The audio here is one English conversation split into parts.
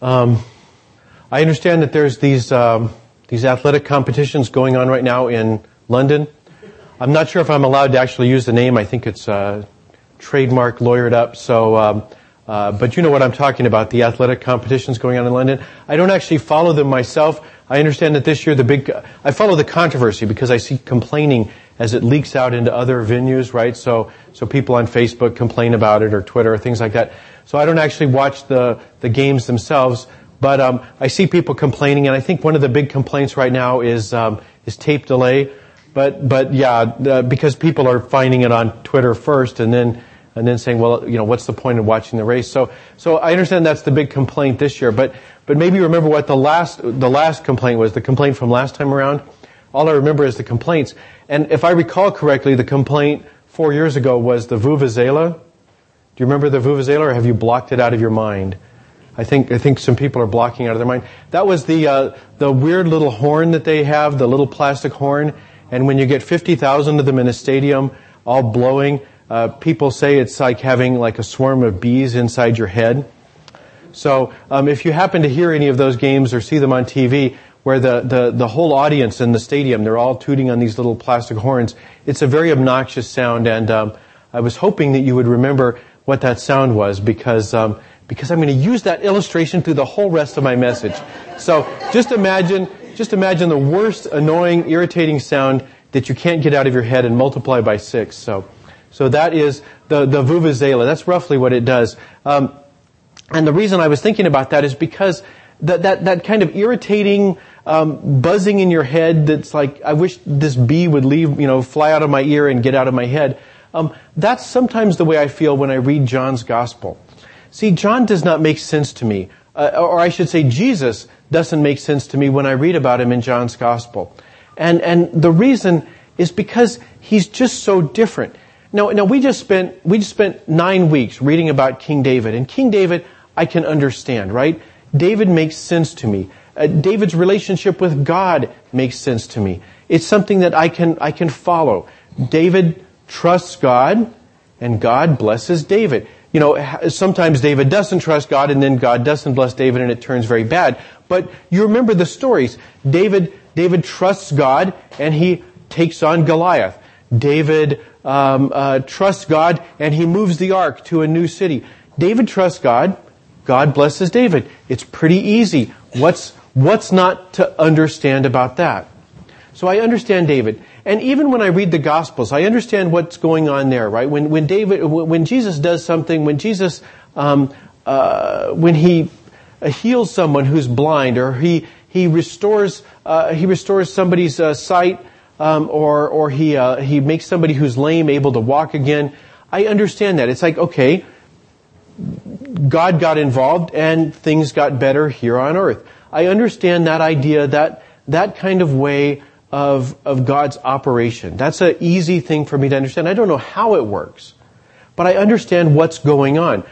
Um, I understand that there's these um, these athletic competitions going on right now in London. I'm not sure if I'm allowed to actually use the name. I think it's uh, trademark lawyered up. So, um, uh, but you know what I'm talking about, the athletic competitions going on in London. I don't actually follow them myself. I understand that this year the big, I follow the controversy because I see complaining as it leaks out into other venues, right? So, so people on Facebook complain about it or Twitter or things like that. So I don't actually watch the, the games themselves, but um, I see people complaining, and I think one of the big complaints right now is um, is tape delay. But but yeah, uh, because people are finding it on Twitter first, and then and then saying, well, you know, what's the point of watching the race? So so I understand that's the big complaint this year. But but maybe remember what the last the last complaint was. The complaint from last time around. All I remember is the complaints. And if I recall correctly, the complaint four years ago was the vuvuzela. Do you remember the vuvuzela, or have you blocked it out of your mind? I think I think some people are blocking out of their mind. That was the uh, the weird little horn that they have, the little plastic horn. And when you get fifty thousand of them in a stadium, all blowing, uh, people say it's like having like a swarm of bees inside your head. So um, if you happen to hear any of those games or see them on TV, where the, the, the whole audience in the stadium, they're all tooting on these little plastic horns. It's a very obnoxious sound, and um, I was hoping that you would remember what that sound was because, um, because I'm going to use that illustration through the whole rest of my message. So just imagine, just imagine the worst annoying, irritating sound that you can't get out of your head and multiply by six. So, so that is the, the vuvuzela. That's roughly what it does. Um, and the reason I was thinking about that is because that, that, that kind of irritating, um, buzzing in your head that's like, I wish this bee would leave, you know, fly out of my ear and get out of my head. Um, that's sometimes the way I feel when I read John's gospel. See, John does not make sense to me, uh, or I should say, Jesus doesn't make sense to me when I read about him in John's gospel. And, and the reason is because he's just so different. Now, now we just spent, we just spent nine weeks reading about King David, and King David, I can understand, right? David makes sense to me. Uh, David's relationship with God makes sense to me. It's something that I can, I can follow. David trusts God and God blesses David. You know, sometimes David doesn't trust God and then God doesn't bless David and it turns very bad. But you remember the stories. David, David trusts God and he takes on Goliath. David um, uh, trusts God and he moves the ark to a new city. David trusts God. God blesses David. It's pretty easy. What's what's not to understand about that? So I understand David. And even when I read the Gospels, I understand what's going on there, right? When, when David, when Jesus does something, when Jesus, um, uh, when he heals someone who's blind, or he he restores uh, he restores somebody's uh, sight, um, or or he uh, he makes somebody who's lame able to walk again. I understand that. It's like okay, God got involved and things got better here on earth. I understand that idea, that that kind of way of, of God's operation. That's an easy thing for me to understand. I don't know how it works, but I understand what's going on.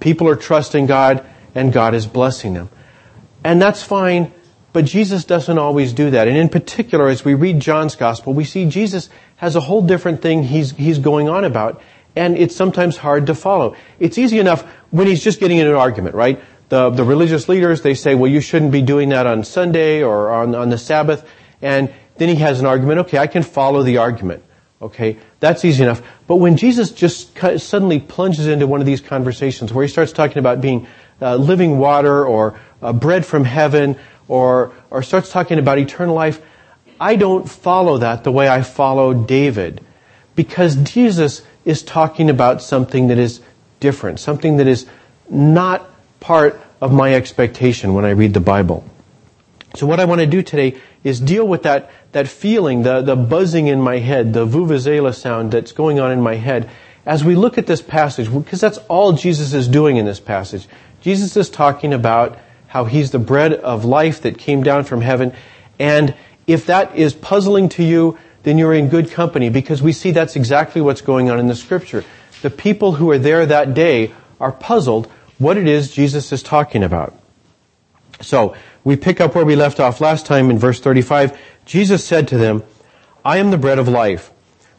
People are trusting God and God is blessing them. And that's fine, but Jesus doesn't always do that. And in particular, as we read John's gospel, we see Jesus has a whole different thing he's, he's going on about. And it's sometimes hard to follow. It's easy enough when he's just getting in an argument, right? The, the religious leaders, they say, well, you shouldn't be doing that on Sunday or on, on the Sabbath. And then he has an argument. Okay, I can follow the argument. Okay, that's easy enough. But when Jesus just suddenly plunges into one of these conversations where he starts talking about being uh, living water or uh, bread from heaven or, or starts talking about eternal life, I don't follow that the way I follow David because Jesus is talking about something that is different, something that is not part of my expectation when I read the Bible. So what I want to do today is deal with that, that feeling, the, the buzzing in my head, the vuvuzela sound that's going on in my head as we look at this passage, because that's all Jesus is doing in this passage. Jesus is talking about how he's the bread of life that came down from heaven. And if that is puzzling to you, then you're in good company because we see that's exactly what's going on in the scripture. The people who are there that day are puzzled what it is Jesus is talking about. So, we pick up where we left off last time in verse 35. Jesus said to them, I am the bread of life.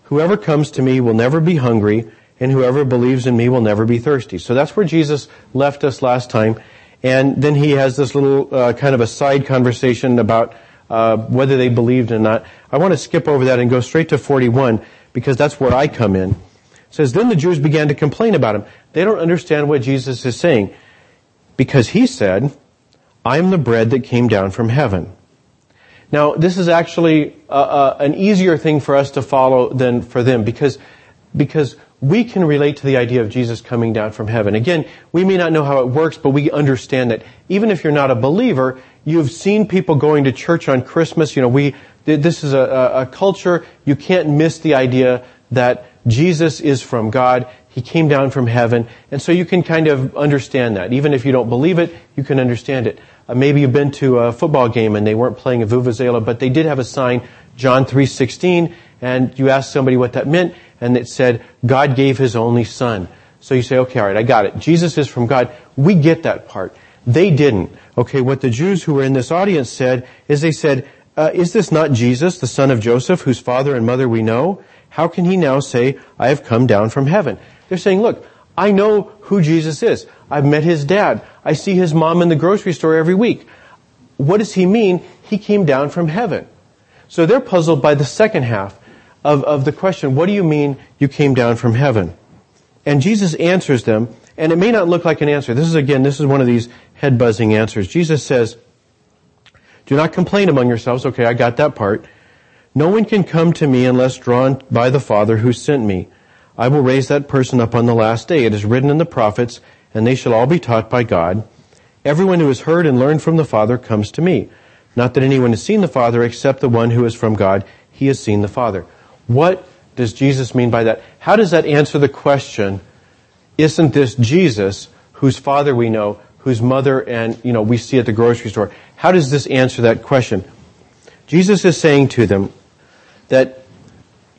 Whoever comes to me will never be hungry, and whoever believes in me will never be thirsty. So that's where Jesus left us last time. And then he has this little uh, kind of a side conversation about uh, whether they believed or not. I want to skip over that and go straight to 41 because that's where I come in. It says, Then the Jews began to complain about him. They don't understand what Jesus is saying because he said, I am the bread that came down from heaven. Now, this is actually uh, uh, an easier thing for us to follow than for them because, because we can relate to the idea of Jesus coming down from heaven. Again, we may not know how it works, but we understand that even if you're not a believer, you've seen people going to church on Christmas. You know, we, this is a, a culture, you can't miss the idea that Jesus is from God. He came down from heaven. And so you can kind of understand that. Even if you don't believe it, you can understand it. Uh, maybe you've been to a football game and they weren't playing a Vuvuzela, but they did have a sign, John 3.16, and you asked somebody what that meant, and it said, God gave His only Son. So you say, okay, alright, I got it. Jesus is from God. We get that part. They didn't. Okay, what the Jews who were in this audience said is they said, uh, is this not Jesus, the son of Joseph, whose father and mother we know? How can he now say, I have come down from heaven? They're saying, look, I know who Jesus is. I've met his dad. I see his mom in the grocery store every week. What does he mean? He came down from heaven. So they're puzzled by the second half of, of the question, what do you mean you came down from heaven? And Jesus answers them, and it may not look like an answer. This is again, this is one of these head buzzing answers. Jesus says, do not complain among yourselves. Okay, I got that part. No one can come to me unless drawn by the Father who sent me. I will raise that person up on the last day. It is written in the prophets, and they shall all be taught by God. Everyone who has heard and learned from the Father comes to me. Not that anyone has seen the Father except the one who is from God. He has seen the Father. What does Jesus mean by that? How does that answer the question, isn't this Jesus whose Father we know, whose mother and, you know, we see at the grocery store? How does this answer that question? Jesus is saying to them that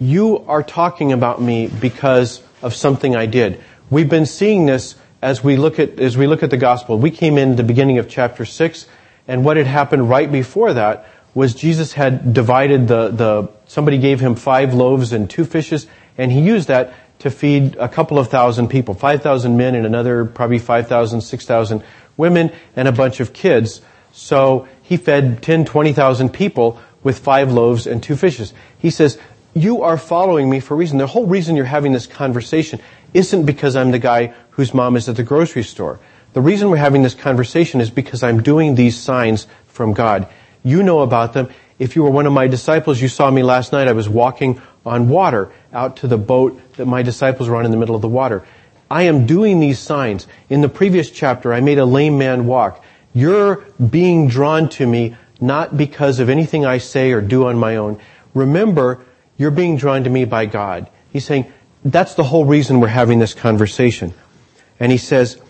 you are talking about me because of something I did. We've been seeing this as we look at, as we look at the gospel. We came in the beginning of chapter 6, and what had happened right before that was Jesus had divided the, the, somebody gave him five loaves and two fishes, and he used that to feed a couple of thousand people, 5,000 men and another probably 5,000, 6,000 women and a bunch of kids. So he fed 10, 20,000 people with five loaves and two fishes. He says, you are following me for a reason. The whole reason you're having this conversation isn't because I'm the guy whose mom is at the grocery store. The reason we're having this conversation is because I'm doing these signs from God. You know about them. If you were one of my disciples, you saw me last night. I was walking on water out to the boat that my disciples were on in the middle of the water. I am doing these signs. In the previous chapter, I made a lame man walk. You're being drawn to me not because of anything I say or do on my own. Remember, you're being drawn to me by God. He's saying, that's the whole reason we're having this conversation. And he says,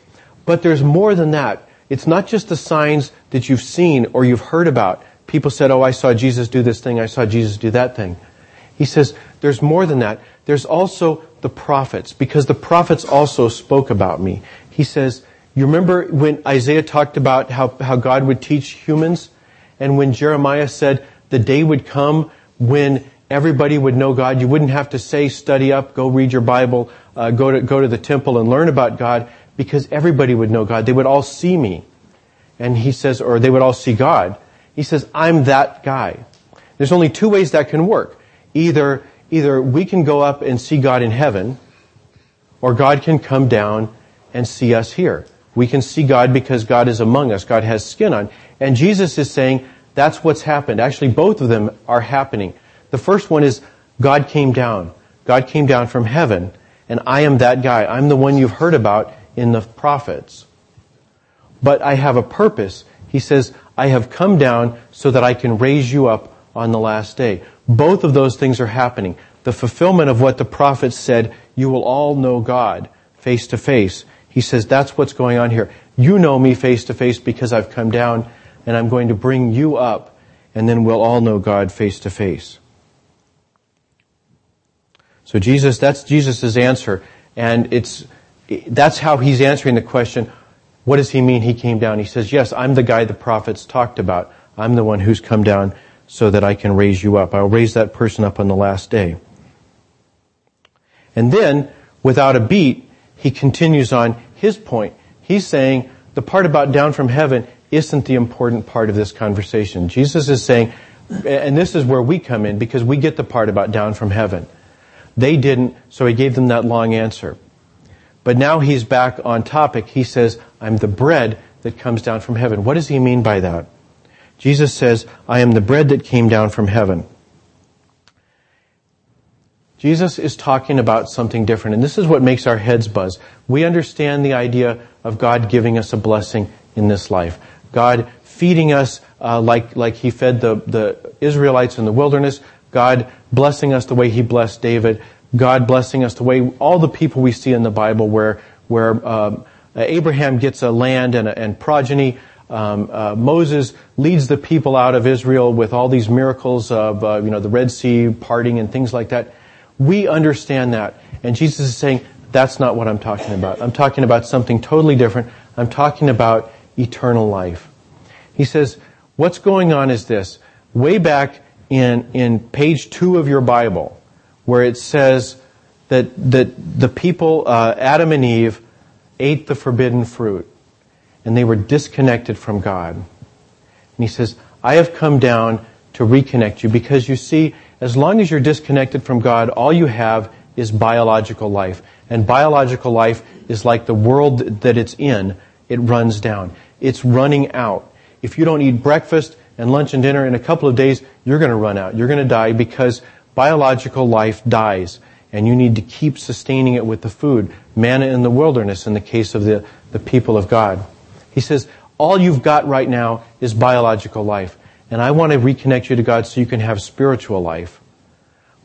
but there's more than that. It's not just the signs that you've seen or you've heard about. People said, oh, I saw Jesus do this thing, I saw Jesus do that thing. He says, there's more than that. There's also the prophets, because the prophets also spoke about me. He says, you remember when Isaiah talked about how, how God would teach humans? And when Jeremiah said the day would come when everybody would know God, you wouldn't have to say, study up, go read your Bible, uh, go to, go to the temple and learn about God because everybody would know God. They would all see me. And he says, or they would all see God. He says, I'm that guy. There's only two ways that can work. Either, either we can go up and see God in heaven, or God can come down and see us here. We can see God because God is among us. God has skin on. And Jesus is saying that's what's happened. Actually, both of them are happening. The first one is God came down. God came down from heaven, and I am that guy. I'm the one you've heard about in the prophets. But I have a purpose. He says, I have come down so that I can raise you up on the last day. Both of those things are happening. The fulfillment of what the prophets said, you will all know God face to face. He says, that's what's going on here. You know me face to face because I've come down and I'm going to bring you up and then we'll all know God face to face. So Jesus, that's Jesus' answer. And it's, that's how he's answering the question, what does he mean he came down? He says, yes, I'm the guy the prophets talked about. I'm the one who's come down so that I can raise you up. I'll raise that person up on the last day. And then, without a beat, he continues on his point. He's saying, the part about down from heaven isn't the important part of this conversation. Jesus is saying, and this is where we come in because we get the part about down from heaven. They didn't, so he gave them that long answer. But now he's back on topic. He says, I'm the bread that comes down from heaven. What does he mean by that? Jesus says, I am the bread that came down from heaven. Jesus is talking about something different, and this is what makes our heads buzz. We understand the idea of God giving us a blessing in this life. God feeding us uh, like, like He fed the, the Israelites in the wilderness. God blessing us the way He blessed David. God blessing us the way all the people we see in the Bible where, where um, Abraham gets a land and, a, and progeny. Um, uh, Moses leads the people out of Israel with all these miracles of, uh, you know, the Red Sea parting and things like that. We understand that. And Jesus is saying, that's not what I'm talking about. I'm talking about something totally different. I'm talking about eternal life. He says, what's going on is this. Way back in, in page two of your Bible, where it says that, that the people, uh, Adam and Eve, ate the forbidden fruit and they were disconnected from God. And he says, I have come down to reconnect you because you see, as long as you're disconnected from God, all you have is biological life. And biological life is like the world that it's in. It runs down. It's running out. If you don't eat breakfast and lunch and dinner in a couple of days, you're going to run out. You're going to die because biological life dies and you need to keep sustaining it with the food. Manna in the wilderness in the case of the, the people of God. He says, all you've got right now is biological life. And I want to reconnect you to God so you can have spiritual life.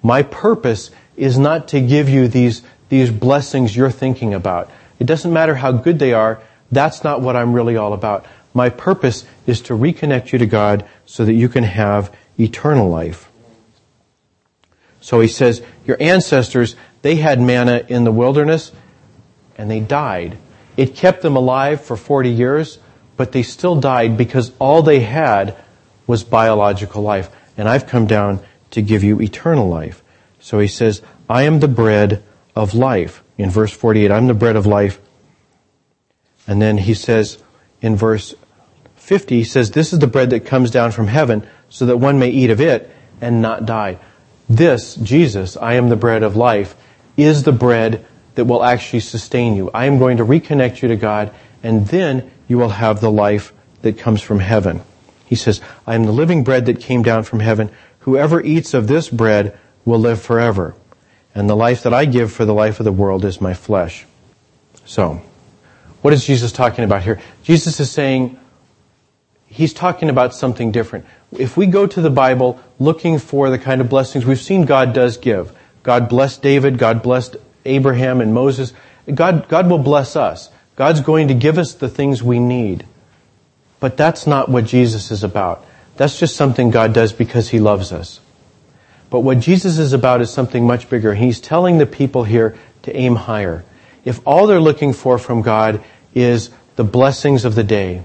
My purpose is not to give you these, these blessings you're thinking about. It doesn't matter how good they are. That's not what I'm really all about. My purpose is to reconnect you to God so that you can have eternal life. So he says, your ancestors, they had manna in the wilderness and they died. It kept them alive for 40 years, but they still died because all they had was biological life. And I've come down to give you eternal life. So he says, I am the bread of life. In verse 48, I'm the bread of life. And then he says in verse 50, he says, This is the bread that comes down from heaven so that one may eat of it and not die. This, Jesus, I am the bread of life, is the bread that will actually sustain you. I am going to reconnect you to God, and then you will have the life that comes from heaven. He says, I am the living bread that came down from heaven. Whoever eats of this bread will live forever. And the life that I give for the life of the world is my flesh. So, what is Jesus talking about here? Jesus is saying, he's talking about something different. If we go to the Bible looking for the kind of blessings we've seen God does give, God blessed David, God blessed Abraham and Moses, God, God will bless us. God's going to give us the things we need. But that's not what Jesus is about. That's just something God does because He loves us. But what Jesus is about is something much bigger. He's telling the people here to aim higher. If all they're looking for from God is the blessings of the day,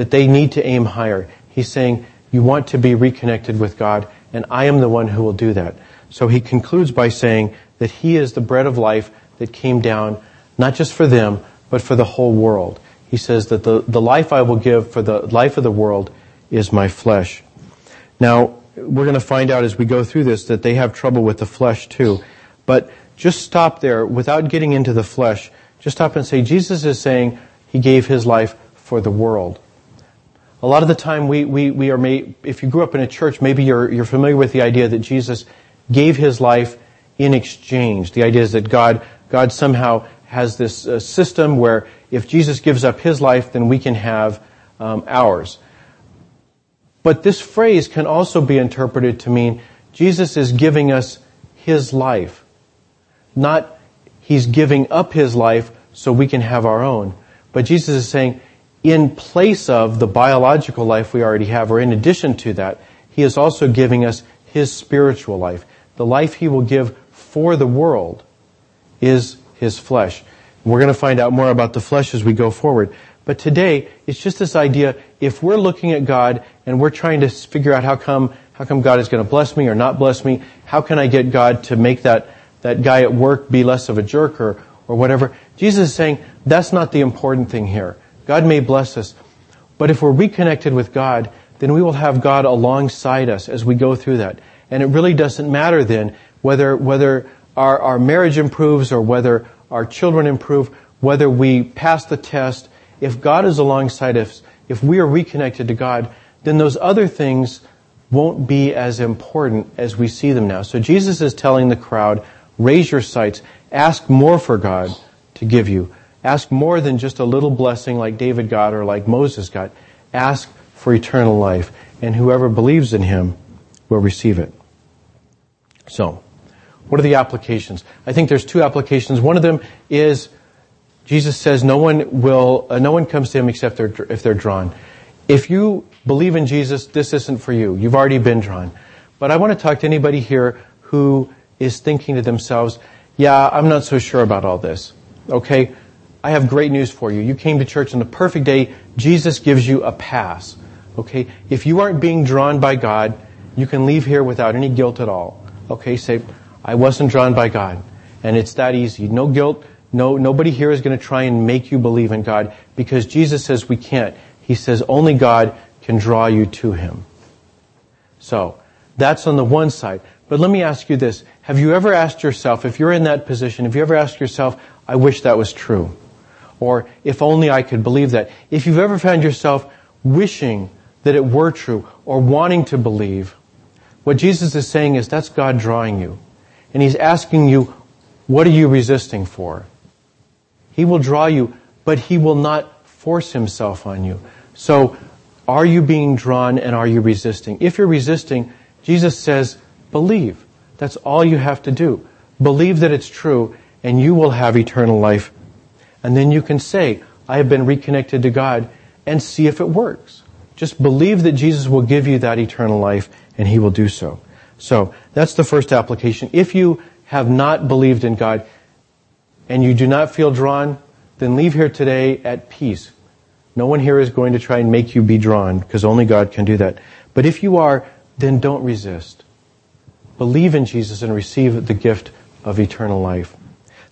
that they need to aim higher, He's saying, you want to be reconnected with God, and I am the one who will do that. So he concludes by saying that he is the bread of life that came down not just for them, but for the whole world. He says that the, the life I will give for the life of the world is my flesh. Now, we're going to find out as we go through this that they have trouble with the flesh too. But just stop there without getting into the flesh. Just stop and say, Jesus is saying he gave his life for the world. A lot of the time we, we, we are made, if you grew up in a church, maybe you're, you're familiar with the idea that Jesus gave his life in exchange. The idea is that God, God somehow has this uh, system where if Jesus gives up his life, then we can have um, ours. But this phrase can also be interpreted to mean Jesus is giving us his life. Not he's giving up his life so we can have our own. But Jesus is saying, in place of the biological life we already have, or in addition to that, he is also giving us his spiritual life. The life he will give for the world is his flesh. We're going to find out more about the flesh as we go forward. But today, it's just this idea, if we're looking at God and we're trying to figure out how come, how come God is going to bless me or not bless me, how can I get God to make that, that guy at work be less of a jerk or, or whatever, Jesus is saying, that's not the important thing here. God may bless us. But if we're reconnected with God, then we will have God alongside us as we go through that. And it really doesn't matter then whether, whether our, our marriage improves or whether our children improve, whether we pass the test. If God is alongside us, if we are reconnected to God, then those other things won't be as important as we see them now. So Jesus is telling the crowd, raise your sights, ask more for God to give you. Ask more than just a little blessing like David got or like Moses got. Ask for eternal life, and whoever believes in him will receive it. So, what are the applications? I think there's two applications. One of them is Jesus says no one will, uh, no one comes to him except they're, if they're drawn. If you believe in Jesus, this isn't for you. You've already been drawn. But I want to talk to anybody here who is thinking to themselves, yeah, I'm not so sure about all this. Okay? I have great news for you. You came to church on the perfect day. Jesus gives you a pass. Okay? If you aren't being drawn by God, you can leave here without any guilt at all. Okay? Say, I wasn't drawn by God. And it's that easy. No guilt. No, nobody here is going to try and make you believe in God because Jesus says we can't. He says only God can draw you to Him. So, that's on the one side. But let me ask you this. Have you ever asked yourself, if you're in that position, have you ever asked yourself, I wish that was true? Or, if only I could believe that? If you've ever found yourself wishing that it were true or wanting to believe, what Jesus is saying is that's God drawing you. And He's asking you, what are you resisting for? He will draw you, but He will not force Himself on you. So, are you being drawn and are you resisting? If you're resisting, Jesus says, believe. That's all you have to do. Believe that it's true and you will have eternal life. And then you can say, I have been reconnected to God and see if it works. Just believe that Jesus will give you that eternal life and he will do so. So that's the first application. If you have not believed in God and you do not feel drawn, then leave here today at peace. No one here is going to try and make you be drawn because only God can do that. But if you are, then don't resist. Believe in Jesus and receive the gift of eternal life.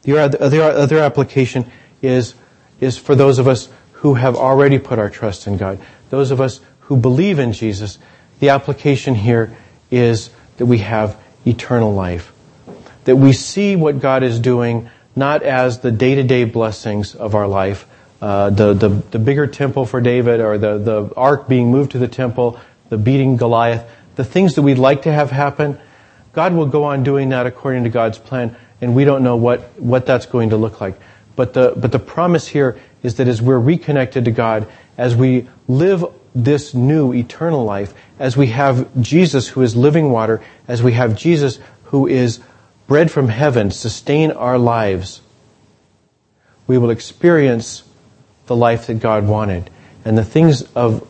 The other, other application is, is for those of us who have already put our trust in God. Those of us who believe in Jesus, the application here is that we have eternal life. That we see what God is doing not as the day-to-day blessings of our life, uh, the, the, the bigger temple for David or the, the ark being moved to the temple, the beating Goliath, the things that we'd like to have happen, God will go on doing that according to God's plan, and we don't know what, what that's going to look like. But the, but the promise here is that as we're reconnected to God, as we live this new eternal life, as we have Jesus who is living water, as we have Jesus who is bread from heaven, sustain our lives, we will experience the life that God wanted. And the things of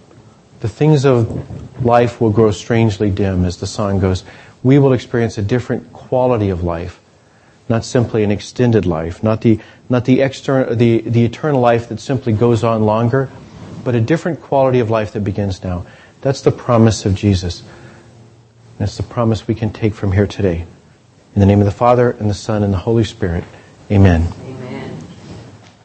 the things of life will grow strangely dim, as the song goes. We will experience a different quality of life, not simply an extended life, not the not the external the, the eternal life that simply goes on longer, but a different quality of life that begins now. That's the promise of Jesus. That's the promise we can take from here today. In the name of the Father, and the Son, and the Holy Spirit. Amen.